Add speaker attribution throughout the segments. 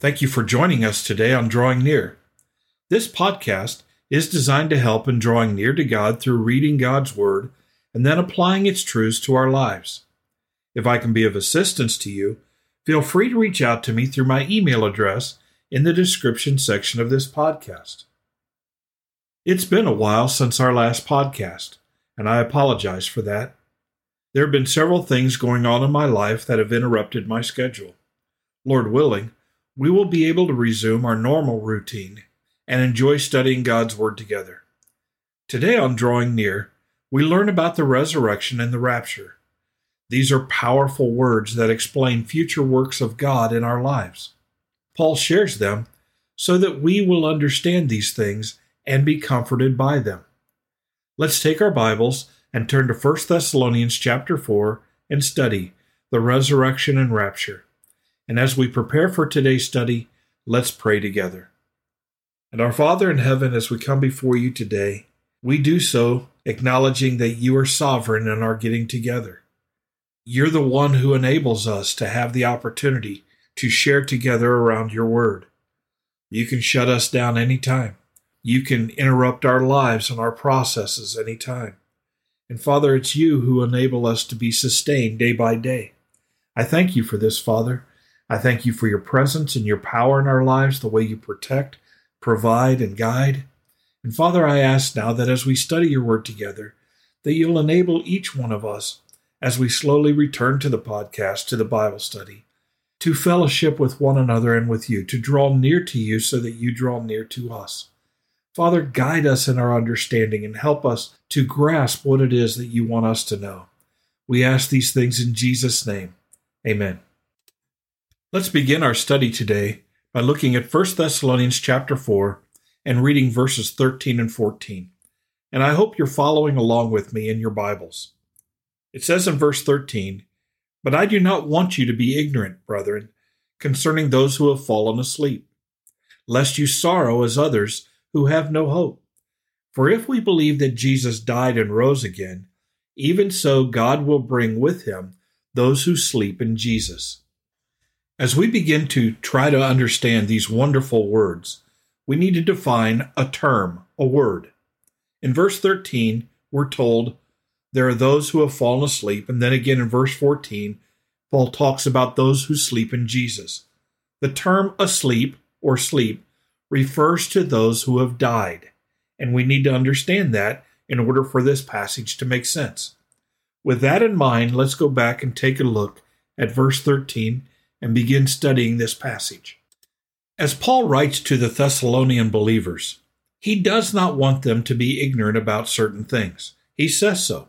Speaker 1: Thank you for joining us today on Drawing Near. This podcast is designed to help in drawing near to God through reading God's Word and then applying its truths to our lives. If I can be of assistance to you, feel free to reach out to me through my email address in the description section of this podcast. It's been a while since our last podcast, and I apologize for that. There have been several things going on in my life that have interrupted my schedule. Lord willing, we will be able to resume our normal routine and enjoy studying God's Word together. Today on Drawing Near, we learn about the resurrection and the rapture. These are powerful words that explain future works of God in our lives. Paul shares them so that we will understand these things and be comforted by them. Let's take our Bibles and turn to 1 Thessalonians chapter 4 and study the resurrection and rapture. And as we prepare for today's study, let's pray together. And our Father in heaven, as we come before you today, we do so acknowledging that you are sovereign in our getting together. You're the one who enables us to have the opportunity to share together around your word. You can shut us down anytime. You can interrupt our lives and our processes anytime. And Father, it's you who enable us to be sustained day by day. I thank you for this, Father, I thank you for your presence and your power in our lives, the way you protect, provide, and guide. And Father, I ask now that as we study your word together, that you'll enable each one of us, as we slowly return to the podcast, to the Bible study, to fellowship with one another and with you, to draw near to you so that you draw near to us. Father, guide us in our understanding and help us to grasp what it is that you want us to know. We ask these things in Jesus' name. Amen. Let's begin our study today by looking at 1 Thessalonians chapter 4 and reading verses 13 and 14. And I hope you're following along with me in your Bibles. It says in verse 13, But I do not want you to be ignorant, brethren, concerning those who have fallen asleep, lest you sorrow as others who have no hope. For if we believe that Jesus died and rose again, even so God will bring with him those who sleep in Jesus. As we begin to try to understand these wonderful words, we need to define a term, a word. In verse 13, we're told there are those who have fallen asleep. And then again in verse 14, Paul talks about those who sleep in Jesus. The term asleep or sleep refers to those who have died. And we need to understand that in order for this passage to make sense. With that in mind, let's go back and take a look at verse 13 and begin studying this passage. As Paul writes to the Thessalonian believers, he does not want them to be ignorant about certain things. He says so.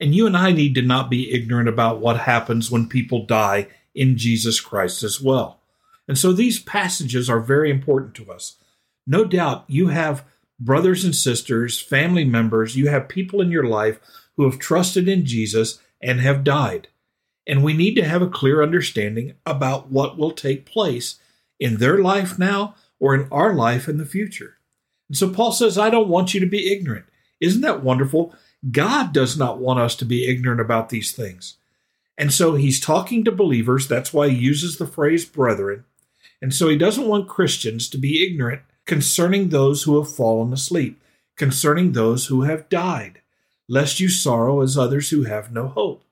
Speaker 1: And you and I need to not be ignorant about what happens when people die in Jesus Christ as well. And so these passages are very important to us. No doubt you have brothers and sisters, family members, you have people in your life who have trusted in Jesus and have died. And we need to have a clear understanding about what will take place in their life now or in our life in the future. And so Paul says, I don't want you to be ignorant. Isn't that wonderful? God does not want us to be ignorant about these things. And so he's talking to believers. That's why he uses the phrase brethren. And so he doesn't want Christians to be ignorant concerning those who have fallen asleep, concerning those who have died, lest you sorrow as others who have no hope.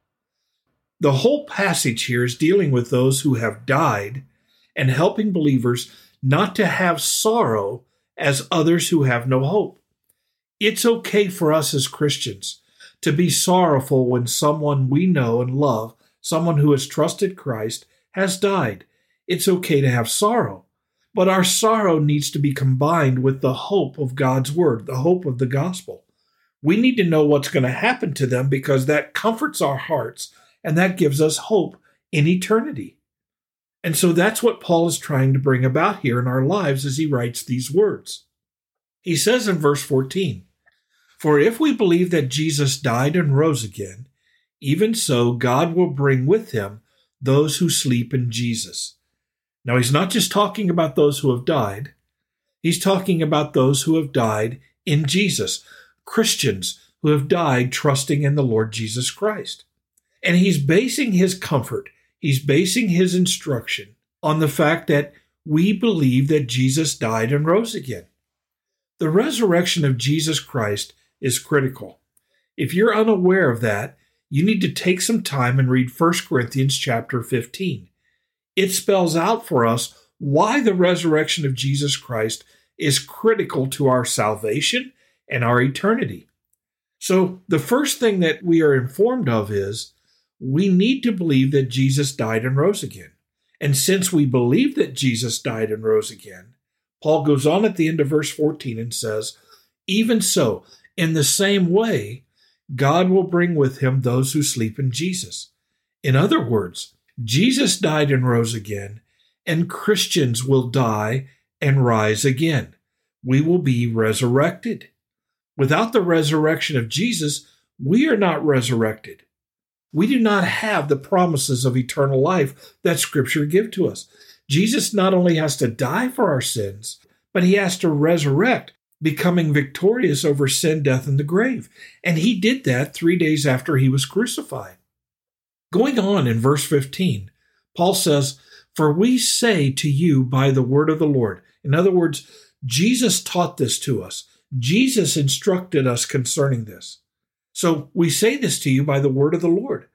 Speaker 1: The whole passage here is dealing with those who have died and helping believers not to have sorrow as others who have no hope. It's okay for us as Christians to be sorrowful when someone we know and love, someone who has trusted Christ, has died. It's okay to have sorrow. But our sorrow needs to be combined with the hope of God's word, the hope of the gospel. We need to know what's going to happen to them because that comforts our hearts and that gives us hope in eternity. And so that's what Paul is trying to bring about here in our lives as he writes these words. He says in verse 14, For if we believe that Jesus died and rose again, even so God will bring with him those who sleep in Jesus. Now, he's not just talking about those who have died, he's talking about those who have died in Jesus, Christians who have died trusting in the Lord Jesus Christ. And he's basing his comfort, he's basing his instruction on the fact that we believe that Jesus died and rose again. The resurrection of Jesus Christ is critical. If you're unaware of that, you need to take some time and read 1 Corinthians chapter 15. It spells out for us why the resurrection of Jesus Christ is critical to our salvation and our eternity. So, the first thing that we are informed of is we need to believe that Jesus died and rose again. And since we believe that Jesus died and rose again, Paul goes on at the end of verse 14 and says, Even so, in the same way, God will bring with him those who sleep in Jesus. In other words, Jesus died and rose again, and Christians will die and rise again. We will be resurrected. Without the resurrection of Jesus, we are not resurrected. We do not have the promises of eternal life that Scripture give to us. Jesus not only has to die for our sins, but he has to resurrect, becoming victorious over sin, death, and the grave. And he did that three days after he was crucified. Going on in verse 15, Paul says, For we say to you by the word of the Lord. In other words, Jesus taught this to us. Jesus instructed us concerning this. So we say this to you by the word of the Lord,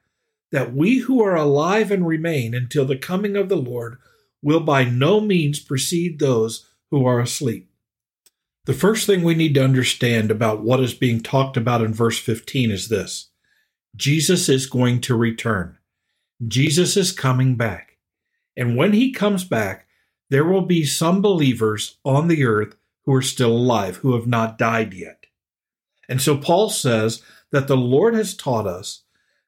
Speaker 1: that we who are alive and remain until the coming of the Lord will by no means precede those who are asleep. The first thing we need to understand about what is being talked about in verse 15 is this Jesus is going to return. Jesus is coming back. And when he comes back, there will be some believers on the earth who are still alive, who have not died yet. And so Paul says that the Lord has taught us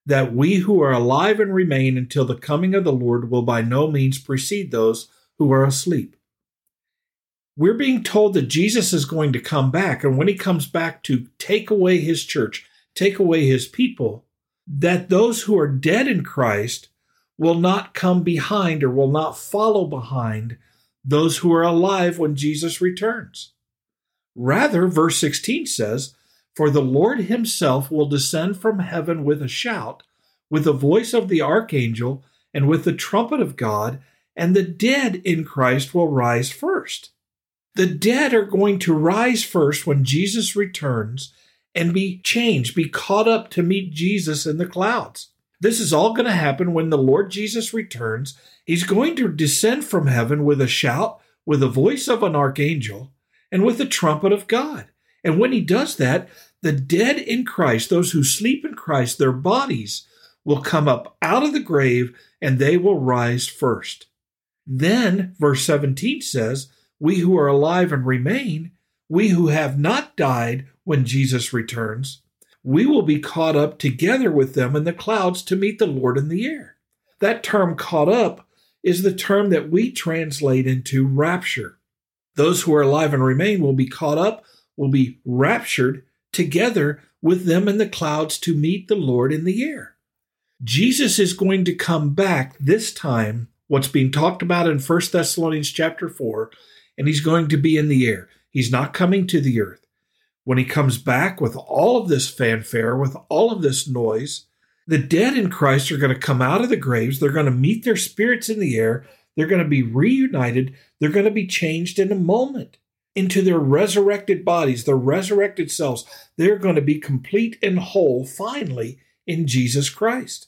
Speaker 1: that we who are alive and remain until the coming of the Lord will by no means precede those who are asleep. We're being told that Jesus is going to come back, and when he comes back to take away his church, take away his people, that those who are dead in Christ will not come behind or will not follow behind those who are alive when Jesus returns. Rather, verse 16 says, for the Lord himself will descend from heaven with a shout, with the voice of the archangel, and with the trumpet of God, and the dead in Christ will rise first. The dead are going to rise first when Jesus returns and be changed, be caught up to meet Jesus in the clouds. This is all going to happen when the Lord Jesus returns. He's going to descend from heaven with a shout, with the voice of an archangel, and with the trumpet of God. And when he does that, the dead in Christ, those who sleep in Christ, their bodies will come up out of the grave and they will rise first. Then, verse 17 says, We who are alive and remain, we who have not died when Jesus returns, we will be caught up together with them in the clouds to meet the Lord in the air. That term caught up is the term that we translate into rapture. Those who are alive and remain will be caught up, will be raptured together with them in the clouds to meet the Lord in the air. Jesus is going to come back this time, what's being talked about in 1 Thessalonians chapter 4, and he's going to be in the air. He's not coming to the earth. When he comes back with all of this fanfare, with all of this noise, the dead in Christ are going to come out of the graves. They're going to meet their spirits in the air. They're going to be reunited. They're going to be changed in a moment into their resurrected bodies, their resurrected selves. They're going to be complete and whole finally in Jesus Christ.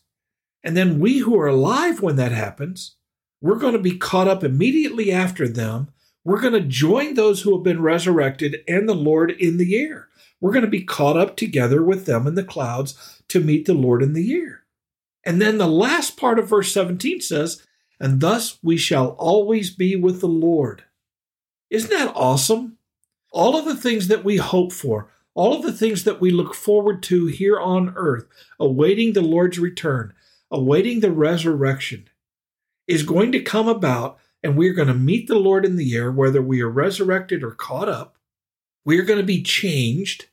Speaker 1: And then we who are alive when that happens, we're going to be caught up immediately after them. We're going to join those who have been resurrected and the Lord in the air. We're going to be caught up together with them in the clouds to meet the Lord in the air. And then the last part of verse 17 says, And thus we shall always be with the Lord. Isn't that awesome? All of the things that we hope for, all of the things that we look forward to here on earth, awaiting the Lord's return, awaiting the resurrection, is going to come about, and we're going to meet the Lord in the air, whether we are resurrected or caught up. We are going to be changed,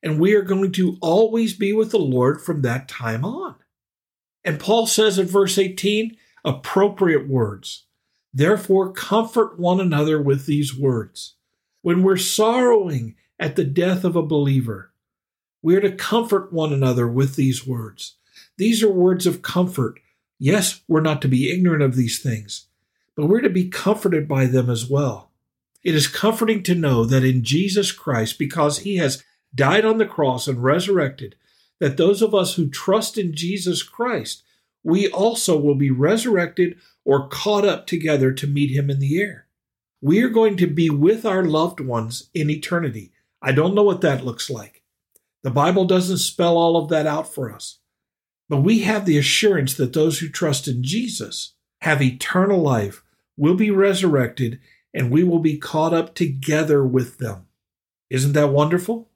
Speaker 1: and we are going to always be with the Lord from that time on. And Paul says in verse 18, appropriate words. Therefore, comfort one another with these words. When we're sorrowing at the death of a believer, we are to comfort one another with these words. These are words of comfort. Yes, we're not to be ignorant of these things, but we're to be comforted by them as well. It is comforting to know that in Jesus Christ, because he has died on the cross and resurrected, that those of us who trust in Jesus Christ, we also will be resurrected or caught up together to meet him in the air. We are going to be with our loved ones in eternity. I don't know what that looks like. The Bible doesn't spell all of that out for us. But we have the assurance that those who trust in Jesus have eternal life, will be resurrected, and we will be caught up together with them. Isn't that wonderful?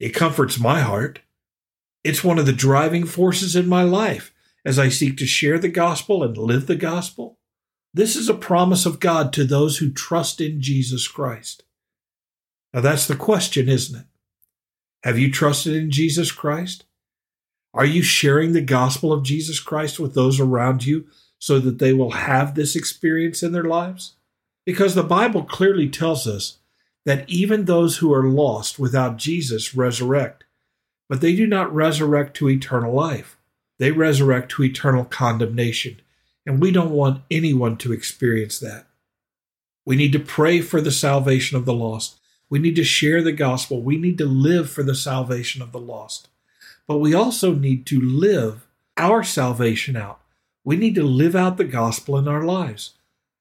Speaker 1: It comforts my heart. It's one of the driving forces in my life as I seek to share the gospel and live the gospel. This is a promise of God to those who trust in Jesus Christ. Now, that's the question, isn't it? Have you trusted in Jesus Christ? Are you sharing the gospel of Jesus Christ with those around you so that they will have this experience in their lives? Because the Bible clearly tells us that even those who are lost without Jesus resurrect, but they do not resurrect to eternal life. They resurrect to eternal condemnation, and we don't want anyone to experience that. We need to pray for the salvation of the lost. We need to share the gospel. We need to live for the salvation of the lost but we also need to live our salvation out. We need to live out the gospel in our lives.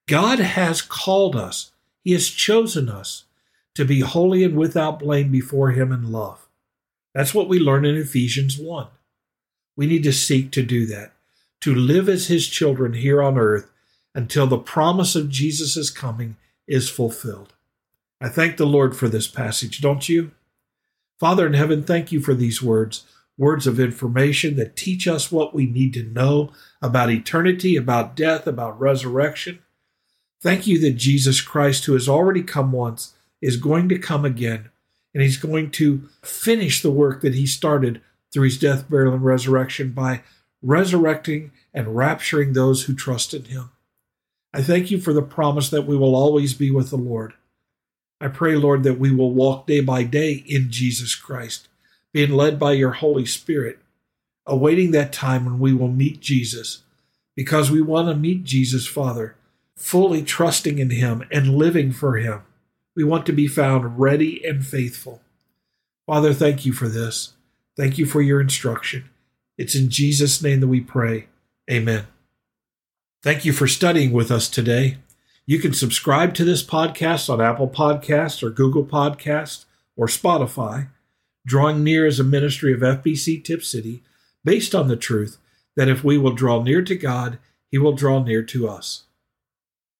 Speaker 1: God has called us, He has chosen us to be holy and without blame before Him in love. That's what we learn in Ephesians 1. We need to seek to do that, to live as His children here on earth until the promise of Jesus' coming is fulfilled. I thank the Lord for this passage, don't you? Father in heaven, thank you for these words words of information that teach us what we need to know about eternity, about death, about resurrection. Thank you that Jesus Christ, who has already come once, is going to come again, and he's going to finish the work that he started through his death, burial, and resurrection by resurrecting and rapturing those who trust in him. I thank you for the promise that we will always be with the Lord. I pray, Lord, that we will walk day by day in Jesus Christ being led by your Holy Spirit, awaiting that time when we will meet Jesus, because we want to meet Jesus, Father, fully trusting in Him and living for Him. We want to be found ready and faithful. Father, thank you for this. Thank you for your instruction. It's in Jesus' name that we pray. Amen. Thank you for studying with us today. You can subscribe to this podcast on Apple Podcasts or Google Podcasts or Spotify. Drawing near is a ministry of FBC Tipp City based on the truth that if we will draw near to God, He will draw near to us.